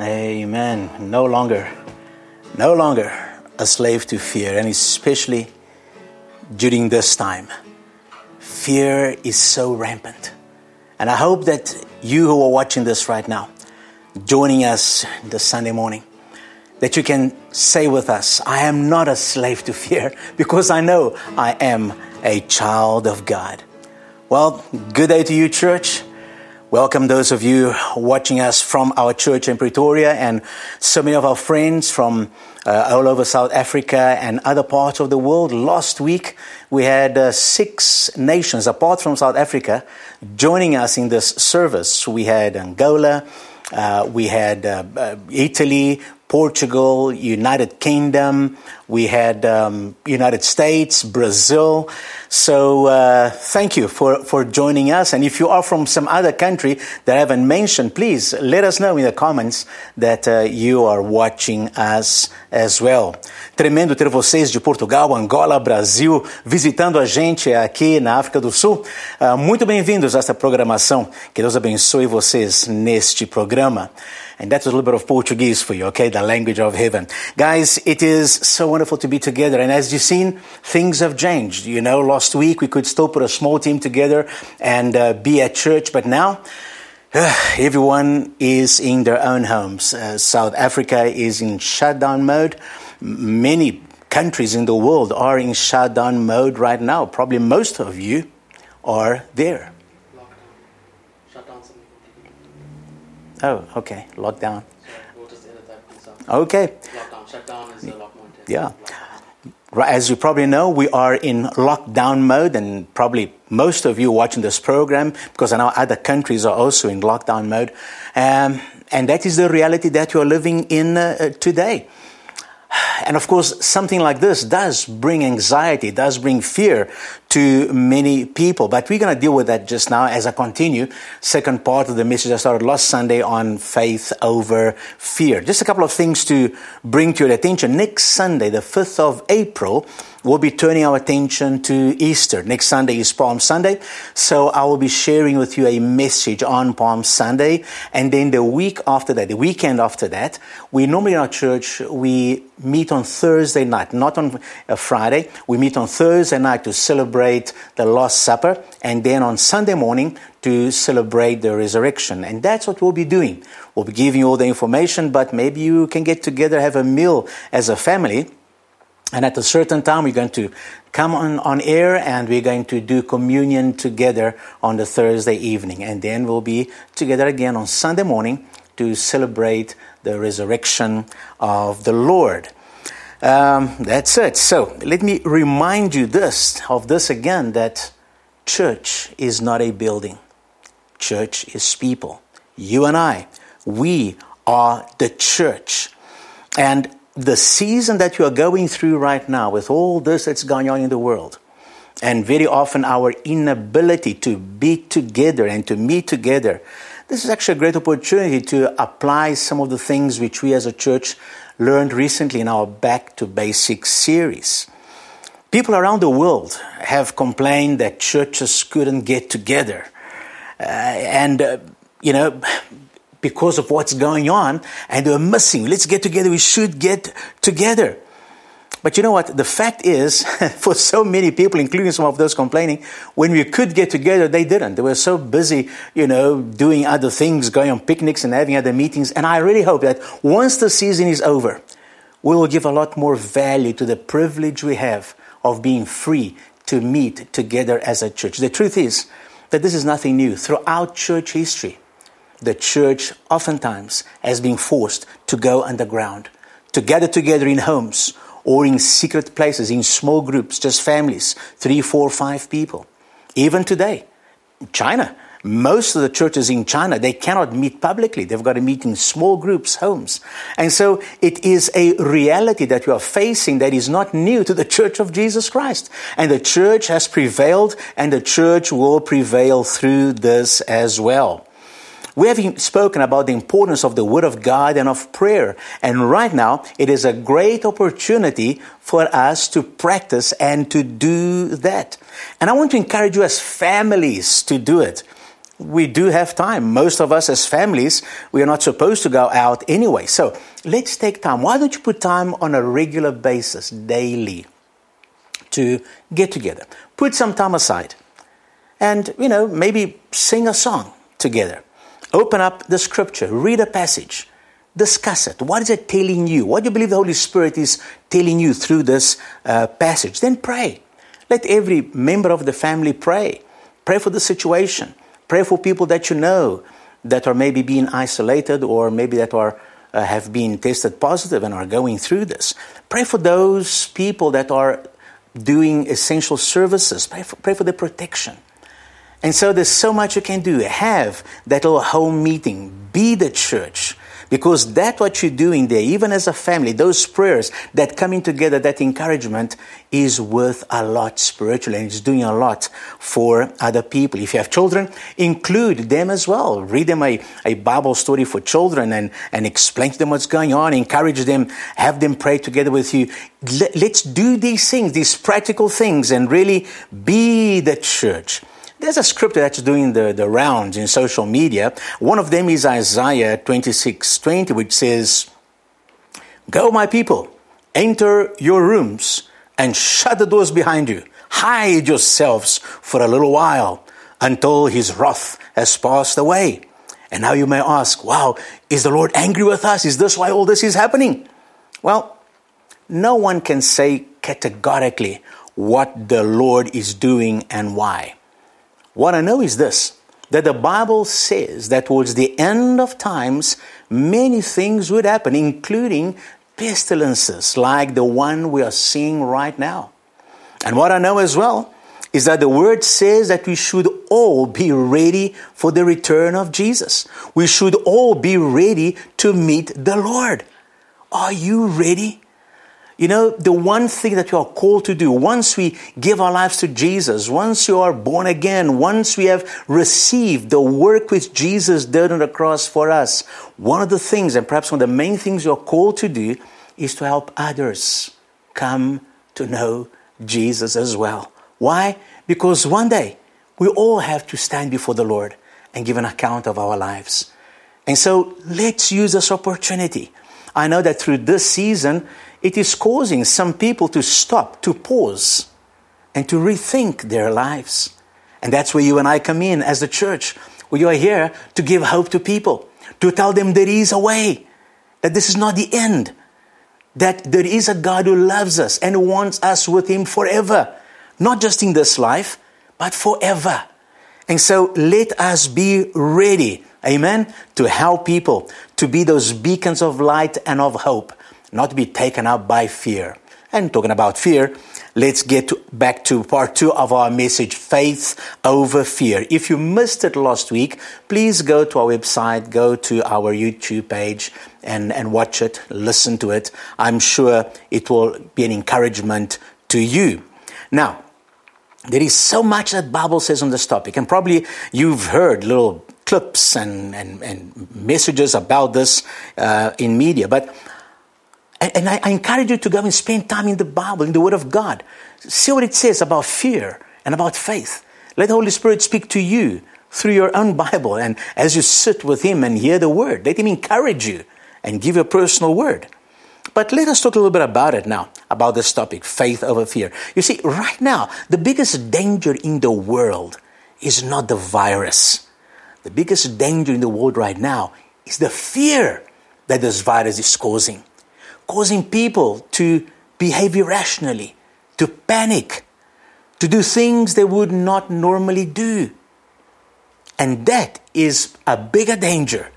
Amen. No longer, no longer a slave to fear, and especially during this time. Fear is so rampant. And I hope that you who are watching this right now, joining us this Sunday morning, that you can say with us, I am not a slave to fear because I know I am a child of God. Well, good day to you, church. Welcome those of you watching us from our church in Pretoria and so many of our friends from uh, all over South Africa and other parts of the world. Last week we had uh, six nations apart from South Africa joining us in this service. We had Angola, uh, we had uh, uh, Italy, Portugal, United Kingdom, we had um, United States, Brazil. So uh, thank you for, for joining us. And if you are from some other country that I haven't mentioned, please let us know in the comments that uh, you are watching us as well. Tremendo ter vocês de Portugal, Angola, Brasil visitando a gente aqui na África do Sul. Uh, muito bem-vindos a esta programação. Que Deus abençoe vocês neste programa. And that's a little bit of Portuguese for you, okay? The language of heaven. Guys, it is so wonderful to be together. And as you've seen, things have changed. You know, last week we could still put a small team together and uh, be at church, but now, everyone is in their own homes. Uh, South Africa is in shutdown mode. Many countries in the world are in shutdown mode right now. Probably most of you are there. Oh, okay. Lockdown. Okay. Lockdown, shutdown is a lot more intense. Yeah. Right, As you probably know, we are in lockdown mode, and probably most of you watching this program, because I know other countries are also in lockdown mode. Um, and that is the reality that you are living in uh, today. And of course, something like this does bring anxiety, does bring fear to many people. But we're going to deal with that just now as I continue. Second part of the message I started last Sunday on faith over fear. Just a couple of things to bring to your attention. Next Sunday, the 5th of April, we'll be turning our attention to Easter. Next Sunday is Palm Sunday. So I will be sharing with you a message on Palm Sunday. And then the week after that, the weekend after that, we normally in our church, we meet on Thursday night, not on a Friday. We meet on Thursday night to celebrate the Last Supper. And then on Sunday morning to celebrate the resurrection. And that's what we'll be doing. We'll be giving you all the information, but maybe you can get together, have a meal as a family and at a certain time, we're going to come on, on air and we're going to do communion together on the Thursday evening. And then we'll be together again on Sunday morning to celebrate the resurrection of the Lord. Um, that's it. So let me remind you this of this again that church is not a building. Church is people. You and I, we are the church. And the season that you are going through right now, with all this that's going on in the world, and very often our inability to be together and to meet together, this is actually a great opportunity to apply some of the things which we as a church learned recently in our Back to Basics series. People around the world have complained that churches couldn't get together. Uh, and, uh, you know, because of what's going on and they're missing. Let's get together. We should get together. But you know what? The fact is, for so many people, including some of those complaining, when we could get together, they didn't. They were so busy, you know, doing other things, going on picnics and having other meetings. And I really hope that once the season is over, we will give a lot more value to the privilege we have of being free to meet together as a church. The truth is that this is nothing new. Throughout church history, the church oftentimes has been forced to go underground, to gather together in homes or in secret places, in small groups, just families, three, four, five people. Even today, China, most of the churches in China, they cannot meet publicly. They've got to meet in small groups, homes. And so it is a reality that you are facing that is not new to the church of Jesus Christ. And the church has prevailed and the church will prevail through this as well. We have spoken about the importance of the Word of God and of prayer. And right now, it is a great opportunity for us to practice and to do that. And I want to encourage you as families to do it. we do have time. Most of us as families, we are not supposed to go out anyway. So let's take time. Why don't you put time on a regular basis, daily, to get together? Put some time aside. And, you know, maybe sing a song together. Open up the scripture, read a passage, discuss it. What is it telling you? What do you believe the Holy Spirit is telling you through this uh, passage? Then pray. Let every member of the family pray. Pray for the situation. Pray for people that you know that are maybe being isolated or maybe that are uh, have been tested positive and are going through this. Pray for those people that are doing essential services. Pray for, pray for their protection. And so there's so much you can do. Have that little home meeting. Be the church. Because that's what you're doing there, even as a family, those prayers that coming together, that encouragement is worth a lot spiritually and it's doing a lot for other people. If you have children, include them as well. Read them a, a Bible story for children and, and explain to them what's going on, encourage them, have them pray together with you. Let, let's do these things, these practical things, and really be the church. There's a scripture that's doing the, the rounds in social media. One of them is Isaiah 26 20, which says, Go, my people, enter your rooms and shut the doors behind you. Hide yourselves for a little while until his wrath has passed away. And now you may ask, wow, is the Lord angry with us? Is this why all this is happening? Well, no one can say categorically what the Lord is doing and why. What I know is this that the Bible says that towards the end of times, many things would happen, including pestilences like the one we are seeing right now. And what I know as well is that the word says that we should all be ready for the return of Jesus. We should all be ready to meet the Lord. Are you ready? You know, the one thing that you are called to do, once we give our lives to Jesus, once you are born again, once we have received the work which Jesus did on the cross for us, one of the things, and perhaps one of the main things you're called to do, is to help others come to know Jesus as well. Why? Because one day we all have to stand before the Lord and give an account of our lives. And so let's use this opportunity. I know that through this season, it is causing some people to stop, to pause, and to rethink their lives. And that's where you and I come in as the church. We are here to give hope to people, to tell them there is a way, that this is not the end, that there is a God who loves us and wants us with Him forever, not just in this life, but forever. And so let us be ready, amen, to help people, to be those beacons of light and of hope not be taken up by fear. And talking about fear, let's get to, back to part two of our message, faith over fear. If you missed it last week, please go to our website, go to our YouTube page and, and watch it, listen to it. I'm sure it will be an encouragement to you. Now, there is so much that Bible says on this topic, and probably you've heard little clips and, and, and messages about this uh, in media. But and, I, I encourage you to go and spend time in the Bible, in the Word of God. See what it says about fear and about faith. Let the Holy Spirit speak to you through your own Bible. And as you sit with Him and hear the Word, let Him encourage you and give you a personal word. But let us talk a little bit about it now, about this topic, faith over fear. You see, right now, the biggest danger in the world is not the virus. The biggest danger in the world right now is the fear that this virus is causing causing people to behave irrationally, to panic, to do things they would not normally do. And that is a bigger danger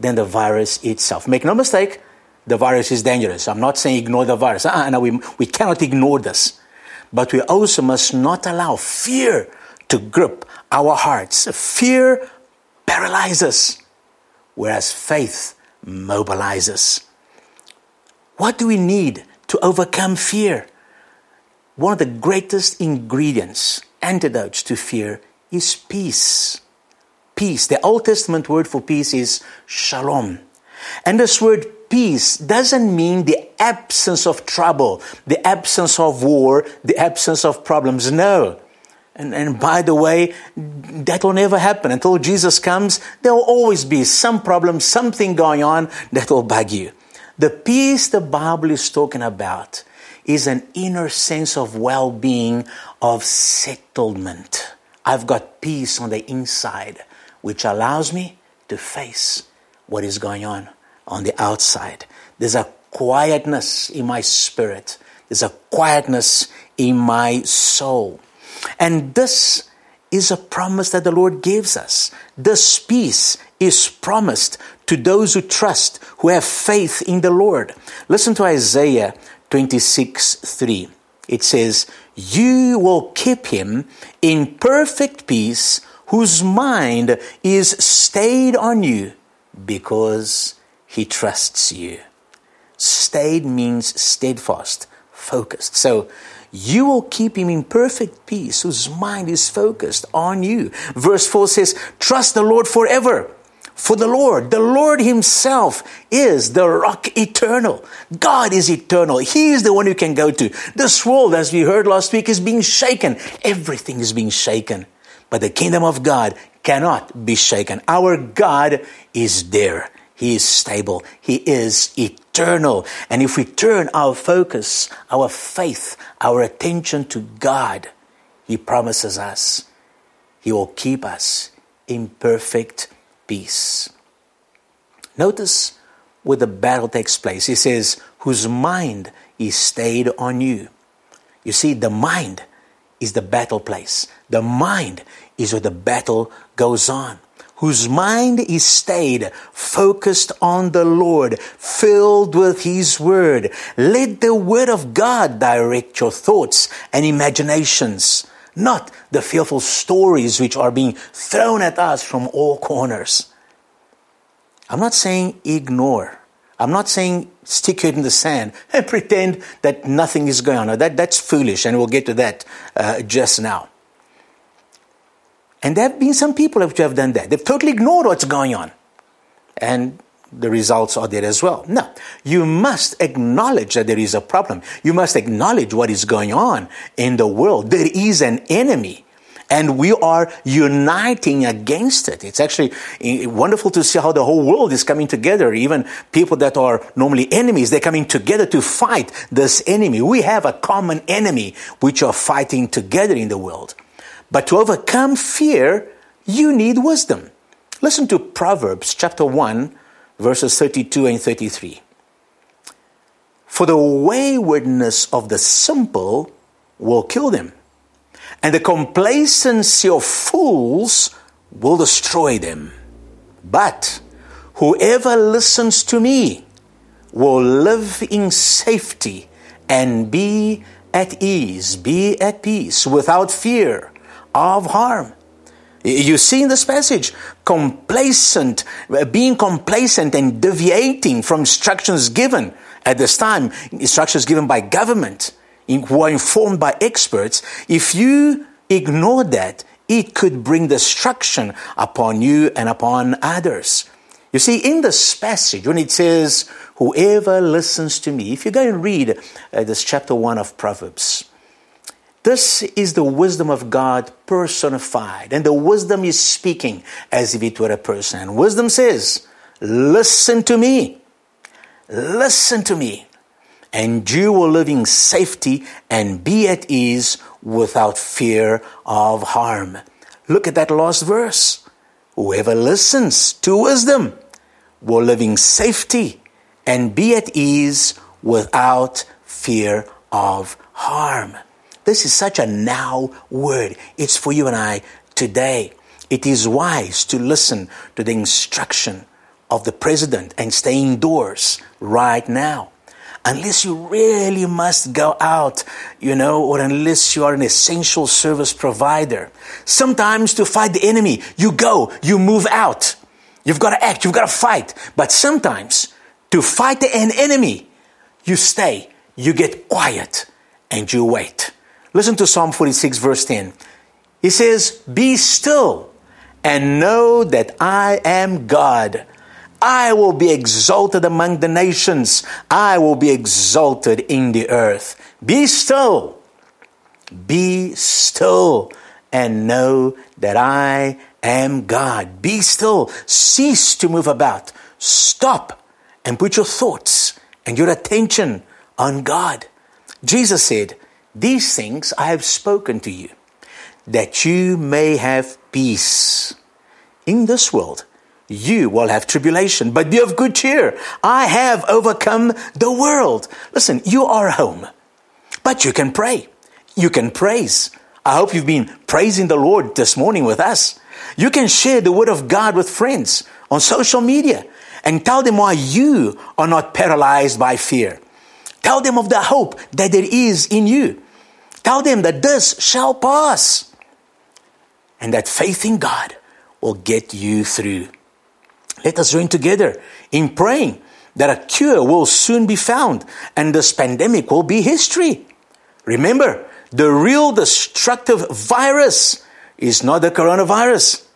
than the virus itself. Make no mistake, the virus is dangerous. I'm not saying ignore the virus. Uh, no, we, we cannot ignore this. But we also must not allow fear to grip our hearts. Fear paralyzes, whereas faith mobilizes. What do we need to overcome fear? One of the greatest ingredients, antidotes to fear, is peace. Peace. The Old Testament word for peace is shalom. And this word peace doesn't mean the absence of trouble, the absence of war, the absence of problems. No. And, and by the way, that will never happen. Until Jesus comes, there will always be some problem, something going on that will bug you. The peace the Bible is talking about is an inner sense of well being, of settlement. I've got peace on the inside, which allows me to face what is going on on the outside. There's a quietness in my spirit, there's a quietness in my soul. And this is a promise that the Lord gives us. This peace is promised to those who trust, who have faith in the Lord. Listen to Isaiah 26 3. It says, You will keep him in perfect peace, whose mind is stayed on you because he trusts you. Stayed means steadfast, focused. So you will keep him in perfect peace, whose mind is focused on you. Verse 4 says, Trust the Lord forever. For the Lord, the Lord Himself is the rock eternal. God is eternal. He is the one you can go to. This world, as we heard last week, is being shaken. Everything is being shaken. But the kingdom of God cannot be shaken. Our God is there. He is stable. He is eternal. And if we turn our focus, our faith, our attention to God, He promises us He will keep us in perfect peace. Notice where the battle takes place. He says, whose mind is stayed on you. You see, the mind is the battle place. The mind is where the battle goes on whose mind is stayed, focused on the Lord, filled with His Word. Let the Word of God direct your thoughts and imaginations, not the fearful stories which are being thrown at us from all corners. I'm not saying ignore. I'm not saying stick it in the sand and pretend that nothing is going on. That, that's foolish, and we'll get to that uh, just now. And there have been some people who have done that. They've totally ignored what's going on. And the results are there as well. No, you must acknowledge that there is a problem. You must acknowledge what is going on in the world. There is an enemy. And we are uniting against it. It's actually wonderful to see how the whole world is coming together. Even people that are normally enemies, they're coming together to fight this enemy. We have a common enemy which are fighting together in the world. But to overcome fear, you need wisdom. Listen to Proverbs chapter 1, verses 32 and 33. For the waywardness of the simple will kill them, and the complacency of fools will destroy them. But whoever listens to me will live in safety and be at ease, be at peace without fear of harm. You see in this passage, complacent, being complacent and deviating from instructions given at this time, instructions given by government, who are informed by experts. If you ignore that, it could bring destruction upon you and upon others. You see, in this passage, when it says, Whoever listens to me, if you go and read uh, this chapter 1 of Proverbs, this is the wisdom of God personified. And the wisdom is speaking as if it were a person. And wisdom says, Listen to me. Listen to me. And you will live in safety and be at ease without fear of harm. Look at that last verse. Whoever listens to wisdom will live in safety and be at ease without fear of harm. This is such a now word. It's for you and I today. It is wise to listen to the instruction of the president and stay indoors right now. Unless you really must go out, you know, or unless you are an essential service provider. Sometimes to fight the enemy, you go, you move out. You've got to act, you've got to fight. But sometimes to fight an enemy, you stay, you get quiet, and you wait. Listen to Psalm 46, verse 10. He says, Be still and know that I am God. I will be exalted among the nations. I will be exalted in the earth. Be still. Be still and know that I am God. Be still. Cease to move about. Stop and put your thoughts and your attention on God. Jesus said, These things I have spoken to you, that you may have peace. In this world, you will have tribulation, but be of good cheer. I have overcome the world. Listen, you are home, but you can pray. You can praise. I hope you've been praising the Lord this morning with us. You can share the word of God with friends on social media and tell them why you are not paralyzed by fear. Tell them of the hope that there is in you. Tell them that this shall pass and that faith in God will get you through. Let us join together in praying that a cure will soon be found and this pandemic will be history. Remember, the real destructive virus is not the coronavirus.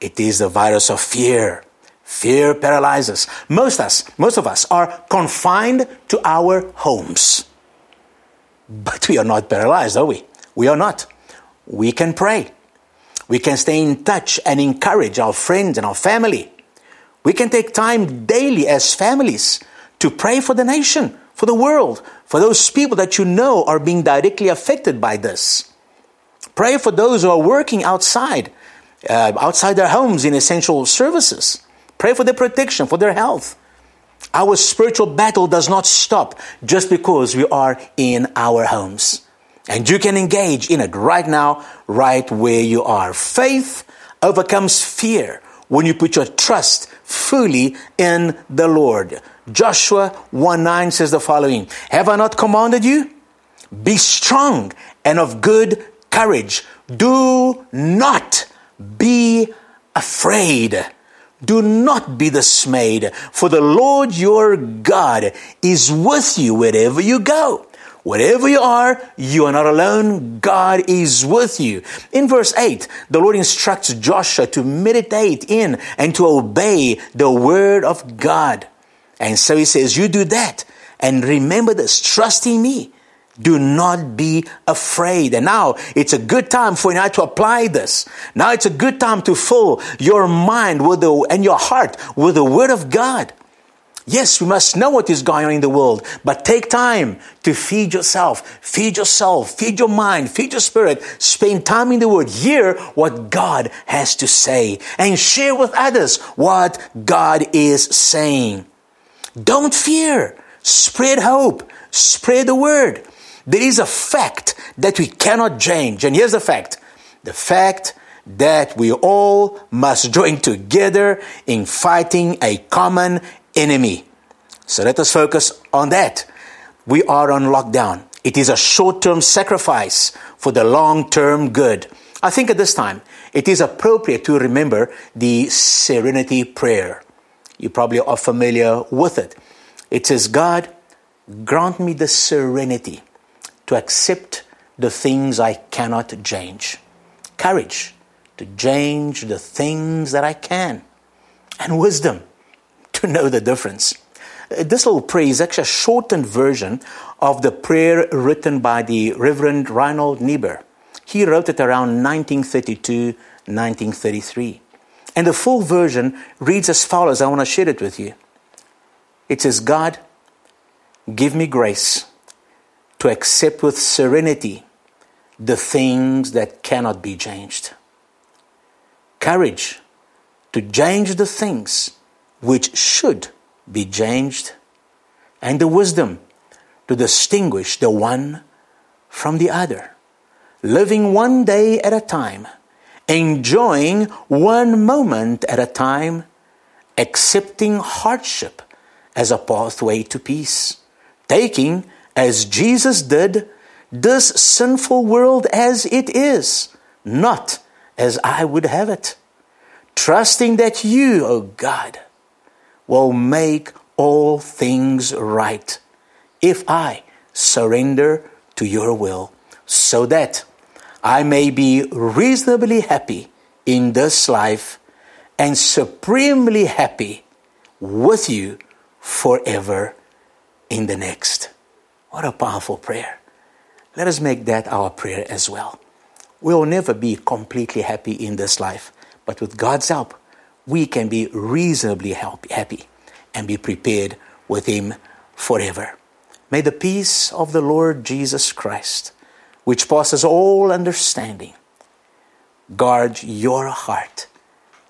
It is the virus of fear. Fear paralyzes. Most of us, most of us are confined to our homes. But we are not paralyzed, are we? We are not. We can pray. We can stay in touch and encourage our friends and our family. We can take time daily as families to pray for the nation, for the world, for those people that you know are being directly affected by this. Pray for those who are working outside, uh, outside their homes in essential services. Pray for their protection, for their health. Our spiritual battle does not stop just because we are in our homes. And you can engage in it right now, right where you are. Faith overcomes fear when you put your trust fully in the Lord. Joshua 1 9 says the following Have I not commanded you? Be strong and of good courage. Do not be afraid. Do not be dismayed, for the Lord your God is with you wherever you go. Wherever you are, you are not alone. God is with you. In verse 8, the Lord instructs Joshua to meditate in and to obey the word of God. And so he says, You do that. And remember this trust in me. Do not be afraid. And now it's a good time for you now to apply this. Now it's a good time to fill your mind with the, and your heart with the Word of God. Yes, we must know what is going on in the world, but take time to feed yourself, feed yourself, feed your mind, feed your spirit, spend time in the Word, hear what God has to say, and share with others what God is saying. Don't fear, spread hope, spread the Word. There is a fact that we cannot change, and here's the fact the fact that we all must join together in fighting a common enemy. So let us focus on that. We are on lockdown. It is a short term sacrifice for the long term good. I think at this time it is appropriate to remember the serenity prayer. You probably are familiar with it. It says, God, grant me the serenity to accept the things I cannot change, courage to change the things that I can, and wisdom to know the difference. Uh, this little prayer is actually a shortened version of the prayer written by the Reverend Reinhold Niebuhr. He wrote it around 1932, 1933. And the full version reads as follows. I want to share it with you. It says, God, give me grace to accept with serenity the things that cannot be changed. Courage to change the things which should be changed, and the wisdom to distinguish the one from the other, living one day at a time, enjoying one moment at a time, accepting hardship as a pathway to peace, taking, as Jesus did, this sinful world as it is, not as I would have it, trusting that you, O oh God, will make all things right if I surrender to your will, so that I may be reasonably happy in this life and supremely happy with you forever in the next. What a powerful prayer. Let us make that our prayer as well. we'll never be completely happy in this life. But with God's help, we can be reasonably happy and be prepared with Him forever. May the peace of the Lord Jesus Christ, which passes all understanding, guard your heart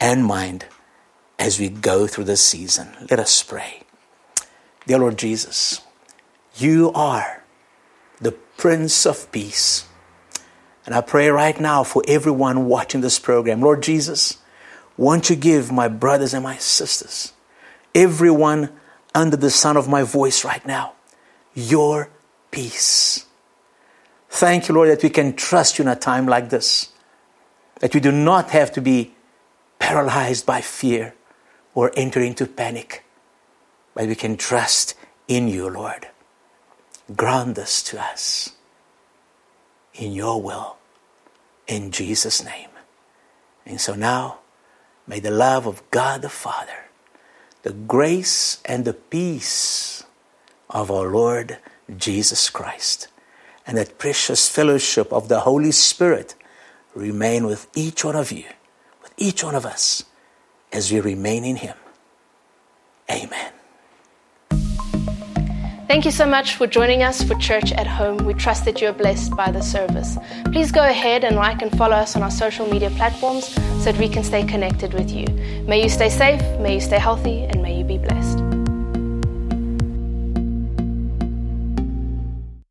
and mind as we go through this season. Let us pray. Dear Lord Jesus, you are the Prince of Peace. And I pray right now for everyone watching this program. Lord Jesus, won't you give my brothers and my sisters, everyone under the sound of my voice right now, your peace. Thank you, Lord, that we can trust you in a time like this, that we do not have to be paralyzed by fear or enter into panic, but we can trust in you, Lord. Grant this to us in your will, in Jesus' name. And so now, may the love of God the Father, the grace and the peace of our Lord Jesus Christ, and that precious fellowship of the Holy Spirit remain with each one of you, with each one of us, as we remain in Him. Amen. Thank you so much for joining us for Church at Home. We trust that you're blessed by the service. Please go ahead and like and follow us on our social media platforms so that we can stay connected with you. May you stay safe, may you stay healthy, and may you be blessed.